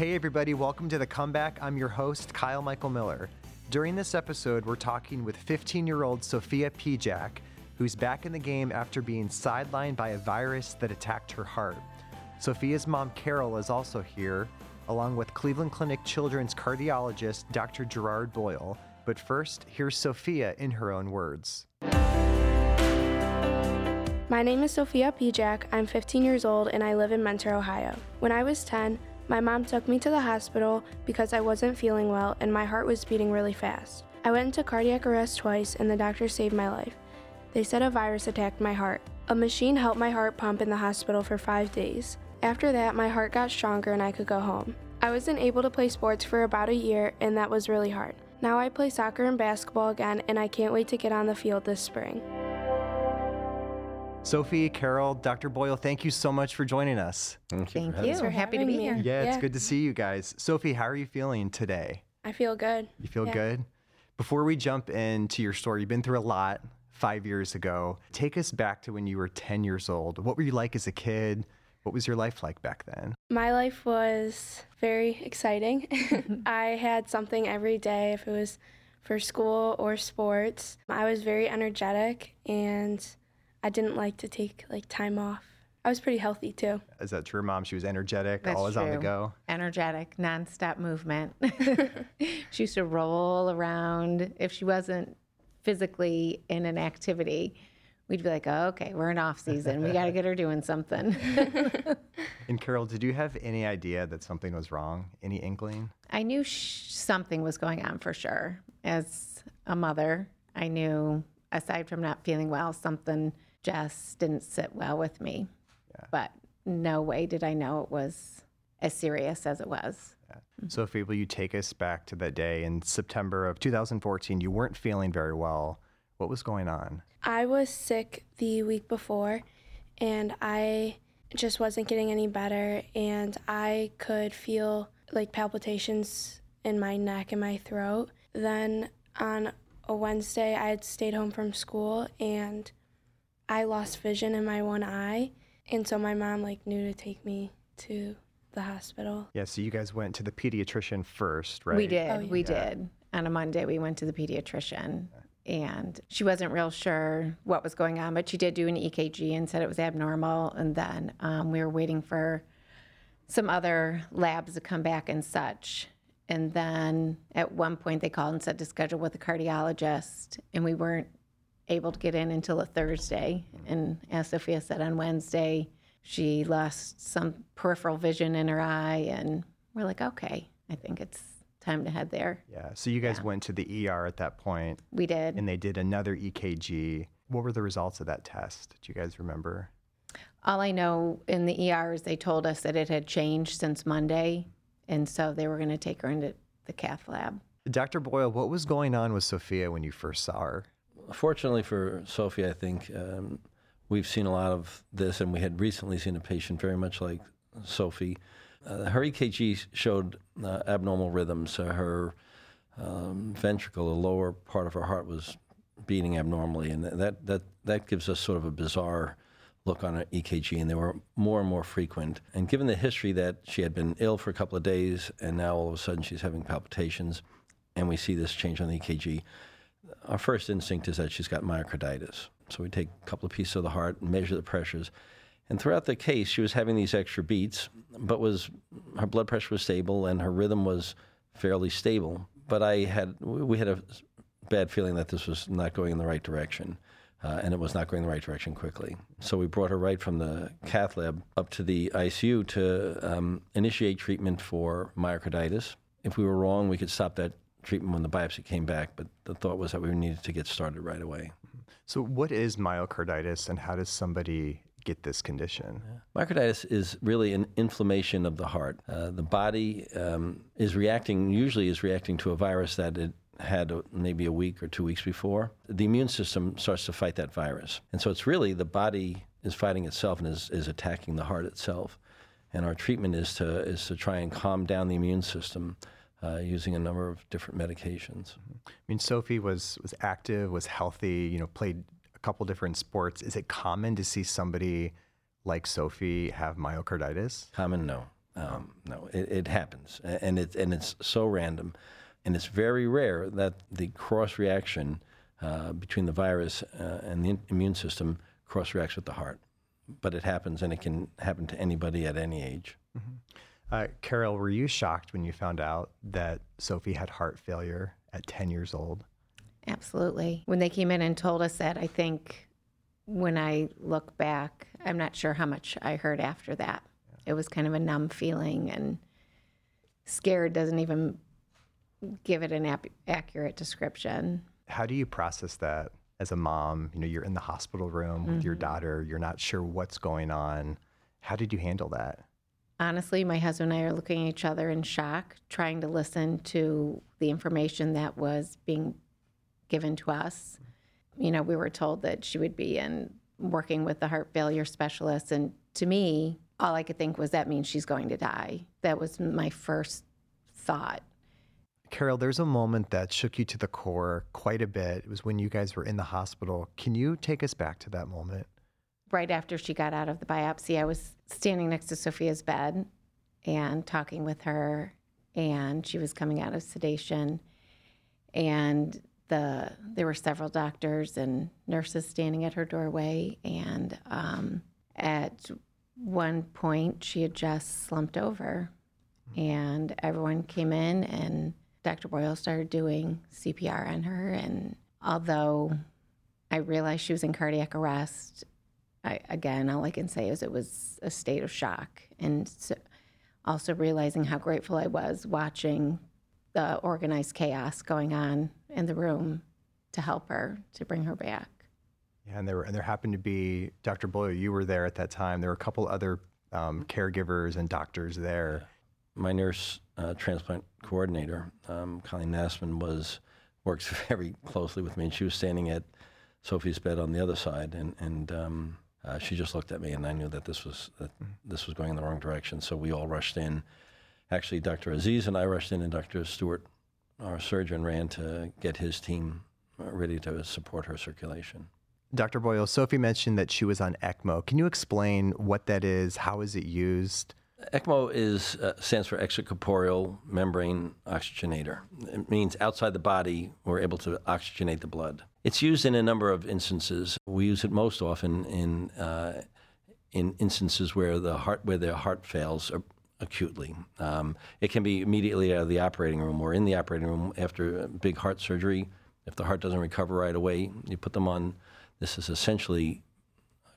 Hey, everybody, welcome to The Comeback. I'm your host, Kyle Michael Miller. During this episode, we're talking with 15 year old Sophia Pijak, who's back in the game after being sidelined by a virus that attacked her heart. Sophia's mom, Carol, is also here, along with Cleveland Clinic children's cardiologist, Dr. Gerard Boyle. But first, here's Sophia in her own words. My name is Sophia Pijak. I'm 15 years old and I live in Mentor, Ohio. When I was 10, my mom took me to the hospital because I wasn't feeling well and my heart was beating really fast. I went into cardiac arrest twice and the doctor saved my life. They said a virus attacked my heart. A machine helped my heart pump in the hospital for five days. After that, my heart got stronger and I could go home. I wasn't able to play sports for about a year and that was really hard. Now I play soccer and basketball again and I can't wait to get on the field this spring. Sophie, Carol, Dr. Boyle, thank you so much for joining us. Thank you. Thank for you. We're us. happy to be here. Yeah, it's Yeah. good to see you guys. Sophie, how are you feeling today? I feel good. You feel Yeah. good? Before we jump into your story, you've been through a lot five years ago. Take us back to when you were 10 years old. What were you like as a kid? What was your life like back then? My life was very exciting. I had something every day if it was for school or sports. I was very energetic and I didn't like to take like time off. I was pretty healthy too. Is that true, Mom? She was energetic, That's always on the go. Energetic, nonstop movement. she used to roll around. If she wasn't physically in an activity, we'd be like, oh, okay, we're in off season. We got to get her doing something. And Carol, did you have any idea that something was wrong? Any inkling? I knew sh- something was going on for sure. As a mother, I knew, aside from not feeling well, something just didn't sit well with me. But no way did I know it was as serious as it was. Sophie, will you take us back to that day in September of 2014? You weren't feeling very well. What was going on? I was sick the week before and I just wasn't getting any better and I could feel like palpitations in my neck and my throat. Then on a Wednesday I had stayed home from school and I lost vision in my one eye and so my mom like knew to take me to the hospital. Yeah, so you guys went to the pediatrician first, right? We did. Oh, yeah. We did. On a Monday, we went to the pediatrician, and she wasn't real sure what was going on, but she did do an EKG and said it was abnormal. And then um, we were waiting for some other labs to come back and such. And then at one point, they called and said to schedule with a cardiologist, and we weren't able to get in until a Thursday. And as Sophia said on Wednesday, she lost some peripheral vision in her eye, and we're like, okay, I think it's time to head there. Yeah, so you guys went to the ER at that point We did. and they did another EKG. What were the results of that test? Do you guys remember? All I know in the ER is they told us that it had changed since Monday, and so they were going to take her into the cath lab. Dr. Boyle, what was going on with Sophia when you first saw her? Fortunately for Sophie, I think um, we've seen a lot of this, and we had recently seen a patient very much like Sophie. Uh, her EKG showed uh, abnormal rhythms. Uh, her um, ventricle, the lower part of her heart, was beating abnormally, and that that that gives us sort of a bizarre look on an EKG, and they were more and more frequent. And given the history that she had been ill for a couple of days, and now all of a sudden she's having palpitations, and we see this change on the EKG, our first instinct is that she's got myocarditis. So we take a couple of pieces of the heart and measure the pressures. And throughout the case, she was having these extra beats, but was her blood pressure was stable and her rhythm was fairly stable. But I had we had a bad feeling that this was not going in the right direction, uh, and it was not going in the right direction quickly. So we brought her right from the cath lab up to the ICU to um, initiate treatment for myocarditis. If we were wrong, we could stop that treatment when the biopsy came back. But the thought was that we needed to get started right away. So, what is myocarditis and how does somebody get this condition? Myocarditis is really an inflammation of the heart. Uh, the body um, is reacting, usually is reacting to a virus that it had maybe a week or two weeks before. The immune system starts to fight that virus. And so it's really the body is fighting itself and is, is attacking the heart itself. And our treatment is to, is to try and calm down the immune system uh, using a number of different medications. I mean, Sophie was was active, was healthy. You know, played a couple different sports. Is it common to see somebody like Sophie have myocarditis? Common, no. Um, no, it, it happens, and it's and it's so random, and it's very rare that the cross reaction uh, between the virus uh, and the immune system cross reacts with the heart. But it happens, and it can happen to anybody at any age. Uh, Carol, were you shocked when you found out that Sophie had heart failure at 10 years old? Absolutely. When they came in and told us that, I think when I look back, I'm not sure how much I heard after that. It was kind of a numb feeling, and scared doesn't even give it an ap- accurate description. How do you process that as a mom? You know, you're in the hospital room with your daughter, you're not sure what's going on. How did you handle that? Honestly, my husband and I are looking at each other in shock, trying to listen to the information that was being given to us. You know, we were told that she would be in working with the heart failure specialist. And to me, all I could think was that means she's going to die. That was my first thought. Carol, there's a moment that shook you to the core quite a bit. It was when you guys were in the hospital. Can you take us back to that moment? Right after she got out of the biopsy, I was standing next to Sophia's bed and talking with her, and she was coming out of sedation. And the there were several doctors and nurses standing at her doorway, and um, at one point she had just slumped over, and everyone came in, and Dr. Boyle started doing CPR on her, and although I realized she was in cardiac arrest. I, again, all I can say is it was a state of shock, and so also realizing how grateful I was watching the organized chaos going on in the room to help her to bring her back. Yeah, and there were, and there happened to be Dr. Boyle. You were there at that time. There were a couple other um, caregivers and doctors there. my nurse uh, transplant coordinator, um, Colleen Nassman, was works very closely with me, and she was standing at Sophie's bed on the other side, and and um, uh, she just looked at me, and I knew that this was that this was going in the wrong direction. So we all rushed in. Actually, Dr. Aziz and I rushed in, and Dr. Stewart, our surgeon, ran to get his team uh, ready to support her circulation. Dr. Boyle, Sophie mentioned that she was on ECMO. Can you explain what that is? How is it used? ECMO is uh, stands for extracorporeal membrane oxygenator. It means outside the body, we're able to oxygenate the blood. It's used in a number of instances. We use it most often in uh, in instances where the heart where the heart fails acutely. Um, it can be immediately out of the operating room or in the operating room after big heart surgery. If the heart doesn't recover right away, you put them on. This is essentially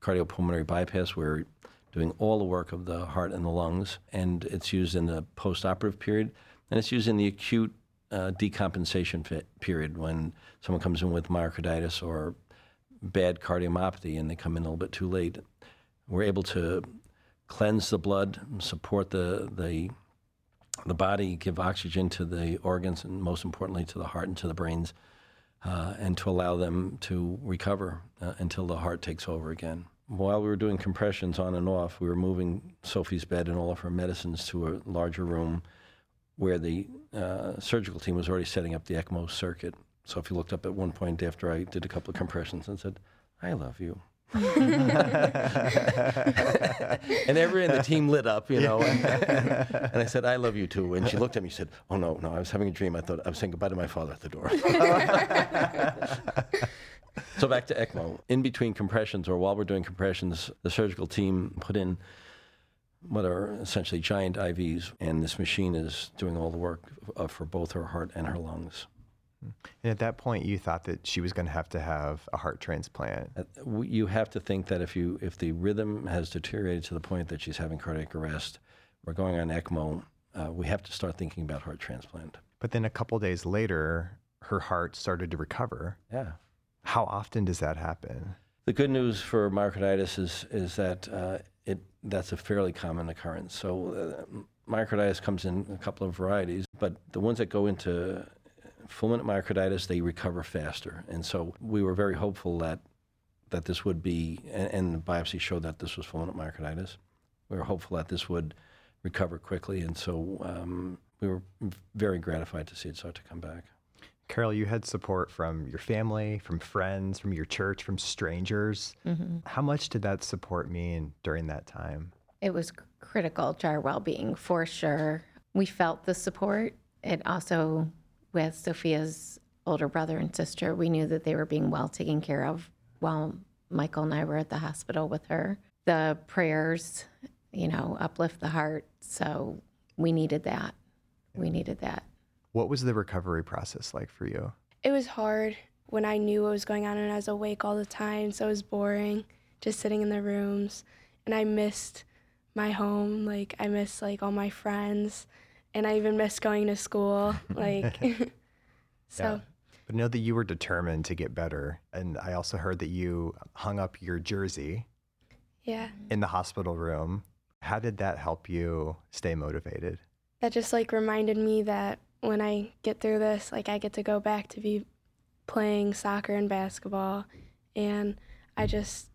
cardiopulmonary bypass where doing all the work of the heart and the lungs, and it's used in the post-operative period, and it's used in the acute uh, decompensation fi- period when someone comes in with myocarditis or bad cardiomyopathy and they come in a little bit too late. We're able to cleanse the blood, support the the the body, give oxygen to the organs, and most importantly to the heart and to the brains, uh, and to allow them to recover uh, until the heart takes over again. While we were doing compressions on and off, we were moving Sophie's bed and all of her medicines to a larger room where the uh, surgical team was already setting up the ECMO circuit. Sophie looked up at one point after I did a couple of compressions and said, I love you. and everyone in the team lit up, you know. and I said, I love you too. And she looked at me and said, Oh, no, no, I was having a dream. I thought I was saying goodbye to my father at the door. so back to ECMO. In between compressions, or while we're doing compressions, the surgical team put in what are essentially giant IVs, and this machine is doing all the work uh, for both her heart and her lungs. And at that point, you thought that she was going to have to have a heart transplant. Uh, You have to think that if you if the rhythm has deteriorated to the point that she's having cardiac arrest, we're going on ECMO. Uh, we have to start thinking about heart transplant. But then a couple days later, her heart started to recover. Yeah. How often does that happen? The good news for myocarditis is is that uh, it that's a fairly common occurrence. So uh, myocarditis comes in a couple of varieties, but the ones that go into fulminant myocarditis they recover faster. And so we were very hopeful that that this would be, and, and the biopsy showed that this was fulminant myocarditis. We were hopeful that this would recover quickly, and so um, we were very gratified to see it start to come back. Carol, you had support from your family, from friends, from your church, from strangers. Mm-hmm. How much did that support mean during that time? It was critical to our well being for sure. We felt the support. It also, with Sophia's older brother and sister, we knew that they were being well taken care of while Michael and I were at the hospital with her. The prayers, you know, uplift the heart. So we needed that. We needed that. What was the recovery process like for you? It was hard when I knew what was going on and I was awake all the time, so it was boring just sitting in the rooms. And I missed my home, like I missed like all my friends, and I even missed going to school. Like, so Yeah. But know that you were determined to get better. And I also heard that you hung up your jersey yeah, in the hospital room. How did that help you stay motivated? that just like reminded me that when I get through this, like I get to go back to be playing soccer and basketball, and I just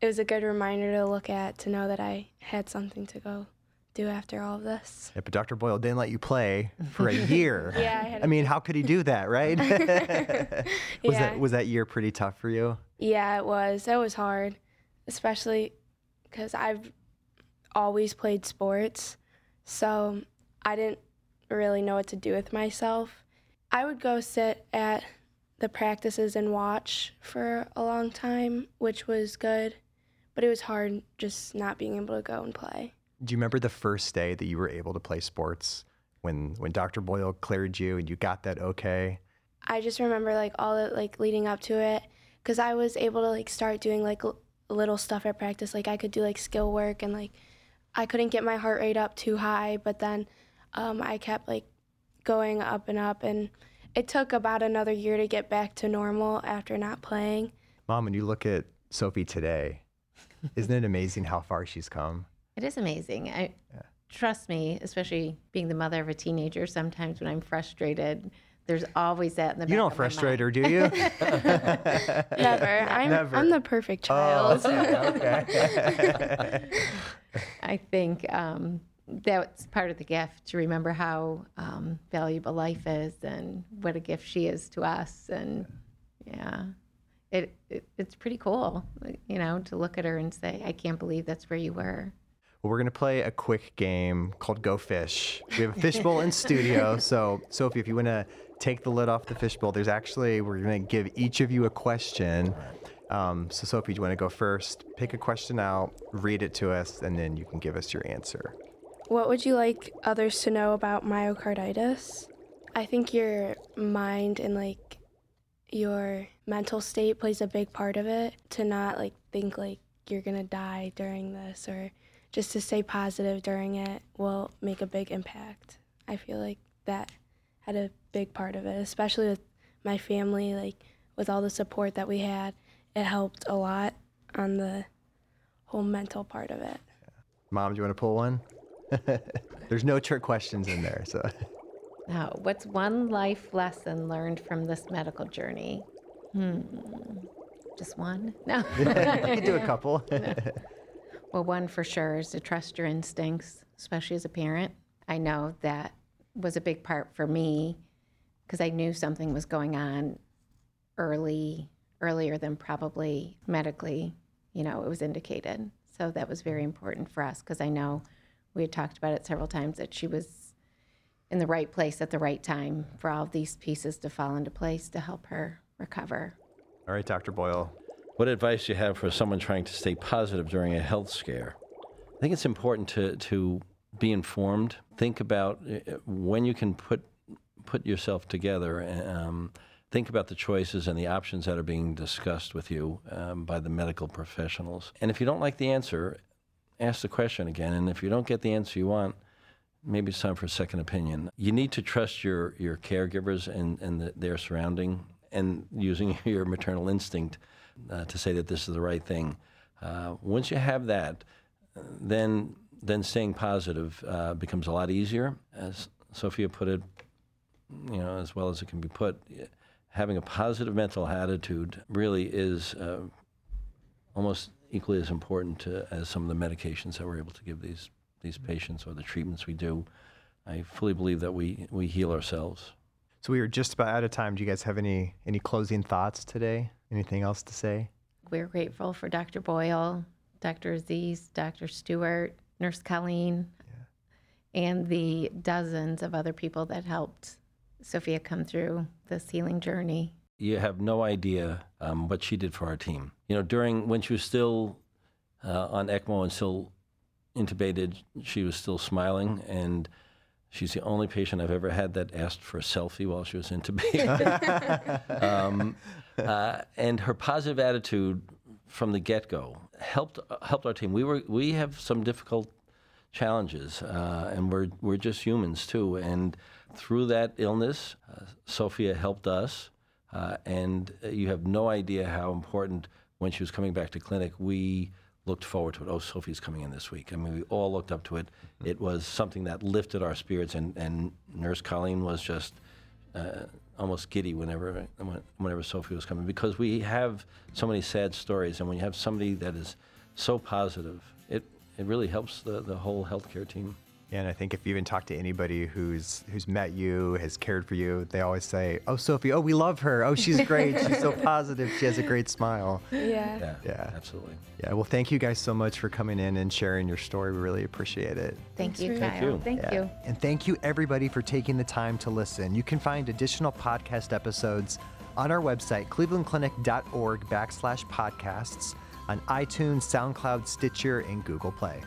it was a good reminder to look at to know that I had something to go do after all of this. Yeah, but Dr. Boyle didn't let you play for a year. Yeah, I had I mean, how could he do that, right? was Yeah. that was that year pretty tough for you? Yeah, it was. It was hard, especially because I've always played sports. So I didn't really know what to do with myself. I would go sit at the practices and watch for a long time, which was good. But it was hard just not being able to go and play. Do you remember the first day that you were able to play sports when when Dr. Boyle cleared you and you got that okay? I just remember like all the like leading up to it because I was able to like start doing like l- little stuff at practice. Like I could do like skill work and like I couldn't get my heart rate up too high, but then um, I kept like going up and up. And it took about another year to get back to normal after not playing. Mom, when you look at Sophie today, isn't it amazing how far she's come? It is amazing. I trust me, especially being the mother of a teenager. Sometimes when I'm frustrated, there's always that in the You back don't of my frustrate mind. her, do you? Never. I'm, Never. I'm the perfect oh, child. okay. I think um, that's part of the gift to remember how um, valuable life is and what a gift she is to us. And yeah, it, it it's pretty cool, you know, to look at her and say, I can't believe that's where you were. Well, we're going to play a quick game called Go Fish. We have a fishbowl in studio. So, Sophie, if you want to take the lid off the fishbowl, there's actually, we're going to give each of you a question. Um, so, Sophie, do you want to go first? Pick a question out, read it to us, and then you can give us your answer. What would you like others to know about myocarditis? I think your mind and like your mental state plays a big part of it to not like think like you're going to die during this or just to stay positive during it will make a big impact. I feel like that had a big part of it, especially with my family like with all the support that we had. It helped a lot on the whole mental part of it. Mom, do you want to pull one? there's no trick questions in there. So, Now, what's one life lesson learned from this medical journey? Hmm. Just one? No. you can do a couple. Well, one for sure is to trust your instincts, especially as a parent. I know that was a big part for me because I knew something was going on early, earlier than probably medically, you know, it was indicated. So that was very important for us because I know we had talked about it several times that she was in the right place at the right time for all of these pieces to fall into place to help her recover. All right, Dr. Boyle. What advice do you have for someone trying to stay positive during a health scare? I think it's important to, to be informed. Think about uh, when you can put put yourself together. Um, think about the choices and the options that are being discussed with you um, by the medical professionals. And if you don't like the answer, ask the question again. And if you don't get the answer you want, maybe it's time for a second opinion. You need to trust your, your caregivers and, and the, their surrounding and using your maternal instinct uh, to say that this is the right thing. Uh, once you have that, then then staying positive uh, becomes a lot easier. As Sophia put it, you know, as well as it can be put, having a positive mental attitude really is uh, almost equally as important to, as some of the medications that we're able to give these these patients or the treatments we do. I fully believe that we, we heal ourselves. So we are just about out of time. Do you guys have any any closing thoughts today? Anything else to say? We're grateful for Dr. Boyle, Dr. Aziz, Dr. Stewart, Nurse Colleen, and the dozens of other people that helped Sophia come through this healing journey. You have no idea um, what she did for our team. You know, during when she was still uh, on ECMO and still intubated, she was still smiling, and she's the only patient I've ever had that asked for a selfie while she was intubated. um, uh, and her positive attitude from the get-go helped helped our team. We were we have some difficult challenges, uh, and we're we're just humans too. And through that illness, uh, Sophia helped us, uh, and you have no idea how important when she was coming back to clinic we looked forward to it. Oh, Sophie's coming in this week. I mean, we all looked up to it. It was something that lifted our spirits, and, and Nurse Colleen was just uh, almost giddy whenever whenever Sophie was coming because we have so many sad stories, and when you have somebody that is so positive, it it really helps the, the whole healthcare team. And I think if you even talk to anybody who's who's met you, has cared for you, they always say, "Oh, Sophie, oh, we love her. Oh, she's great. she's so positive. She has a great smile." Yeah. Yeah, Yeah. absolutely. Yeah. Well, thank you guys so much for coming in and sharing your story. We really appreciate it. Thank you, Kyle. Thank you. Thank Yeah. you. And thank you everybody for taking the time to listen. You can find additional podcast episodes on our website, clevelandclinic.org backslash podcasts, on iTunes, SoundCloud, Stitcher, and Google Play.